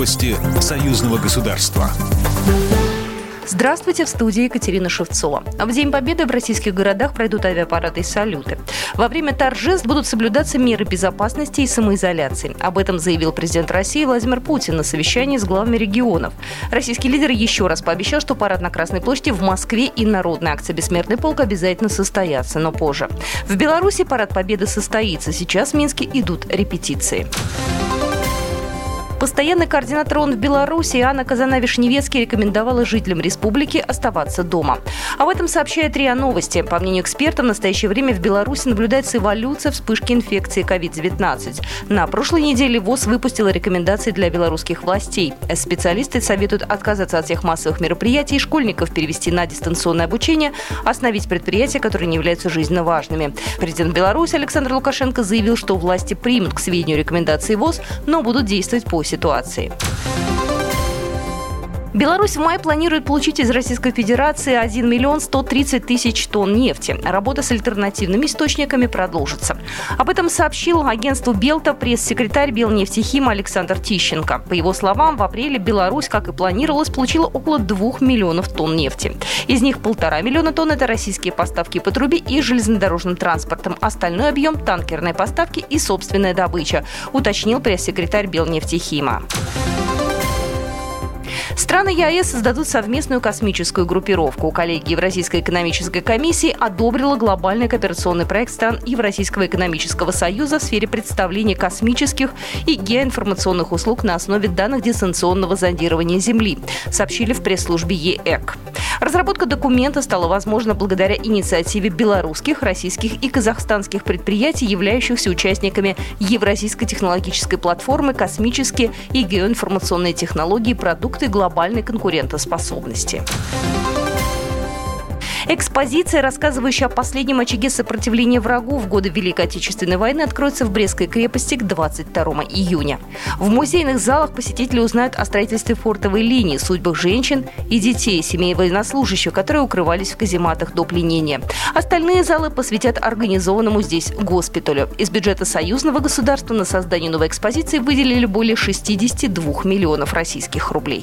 Новости союзного государства. Здравствуйте, в студии Екатерина Шевцова. В День Победы в российских городах пройдут авиапарады и салюты. Во время торжеств будут соблюдаться меры безопасности и самоизоляции. Об этом заявил президент России Владимир Путин на совещании с главами регионов. Российский лидер еще раз пообещал, что парад на Красной площади в Москве и народная акция «Бессмертный полк» обязательно состоятся, но позже. В Беларуси парад Победы состоится. Сейчас в Минске идут репетиции. Постоянный координатор ООН в Беларуси Анна Казана-Вишневецкий рекомендовала жителям республики оставаться дома. Об этом сообщает РИА Новости. По мнению экспертов, в настоящее время в Беларуси наблюдается эволюция вспышки инфекции COVID-19. На прошлой неделе ВОЗ выпустила рекомендации для белорусских властей. Специалисты советуют отказаться от всех массовых мероприятий, школьников перевести на дистанционное обучение, остановить предприятия, которые не являются жизненно важными. Президент Беларуси Александр Лукашенко заявил, что власти примут к сведению рекомендации ВОЗ, но будут действовать по ситуации. Беларусь в мае планирует получить из Российской Федерации 1 миллион 130 тысяч тонн нефти. Работа с альтернативными источниками продолжится. Об этом сообщил агентству Белта пресс-секретарь Белнефтехим Александр Тищенко. По его словам, в апреле Беларусь, как и планировалось, получила около 2 миллионов тонн нефти. Из них полтора миллиона тонн – это российские поставки по трубе и железнодорожным транспортом. Остальной объем – танкерные поставки и собственная добыча, уточнил пресс-секретарь Белнефтехима. Страны ЕАЭС создадут совместную космическую группировку. Коллегия Евразийской экономической комиссии одобрила глобальный кооперационный проект стран Евразийского экономического союза в сфере представления космических и геоинформационных услуг на основе данных дистанционного зондирования Земли, сообщили в пресс-службе ЕЭК. Разработка документа стала возможна благодаря инициативе белорусских, российских и казахстанских предприятий, являющихся участниками Евразийской технологической платформы «Космические и геоинформационные технологии. Продукты глобальной конкурентоспособности». Экспозиция, рассказывающая о последнем очаге сопротивления врагу в годы Великой Отечественной войны, откроется в Брестской крепости к 22 июня. В музейных залах посетители узнают о строительстве фортовой линии, судьбах женщин и детей, семей военнослужащих, которые укрывались в казематах до пленения. Остальные залы посвятят организованному здесь госпиталю. Из бюджета союзного государства на создание новой экспозиции выделили более 62 миллионов российских рублей.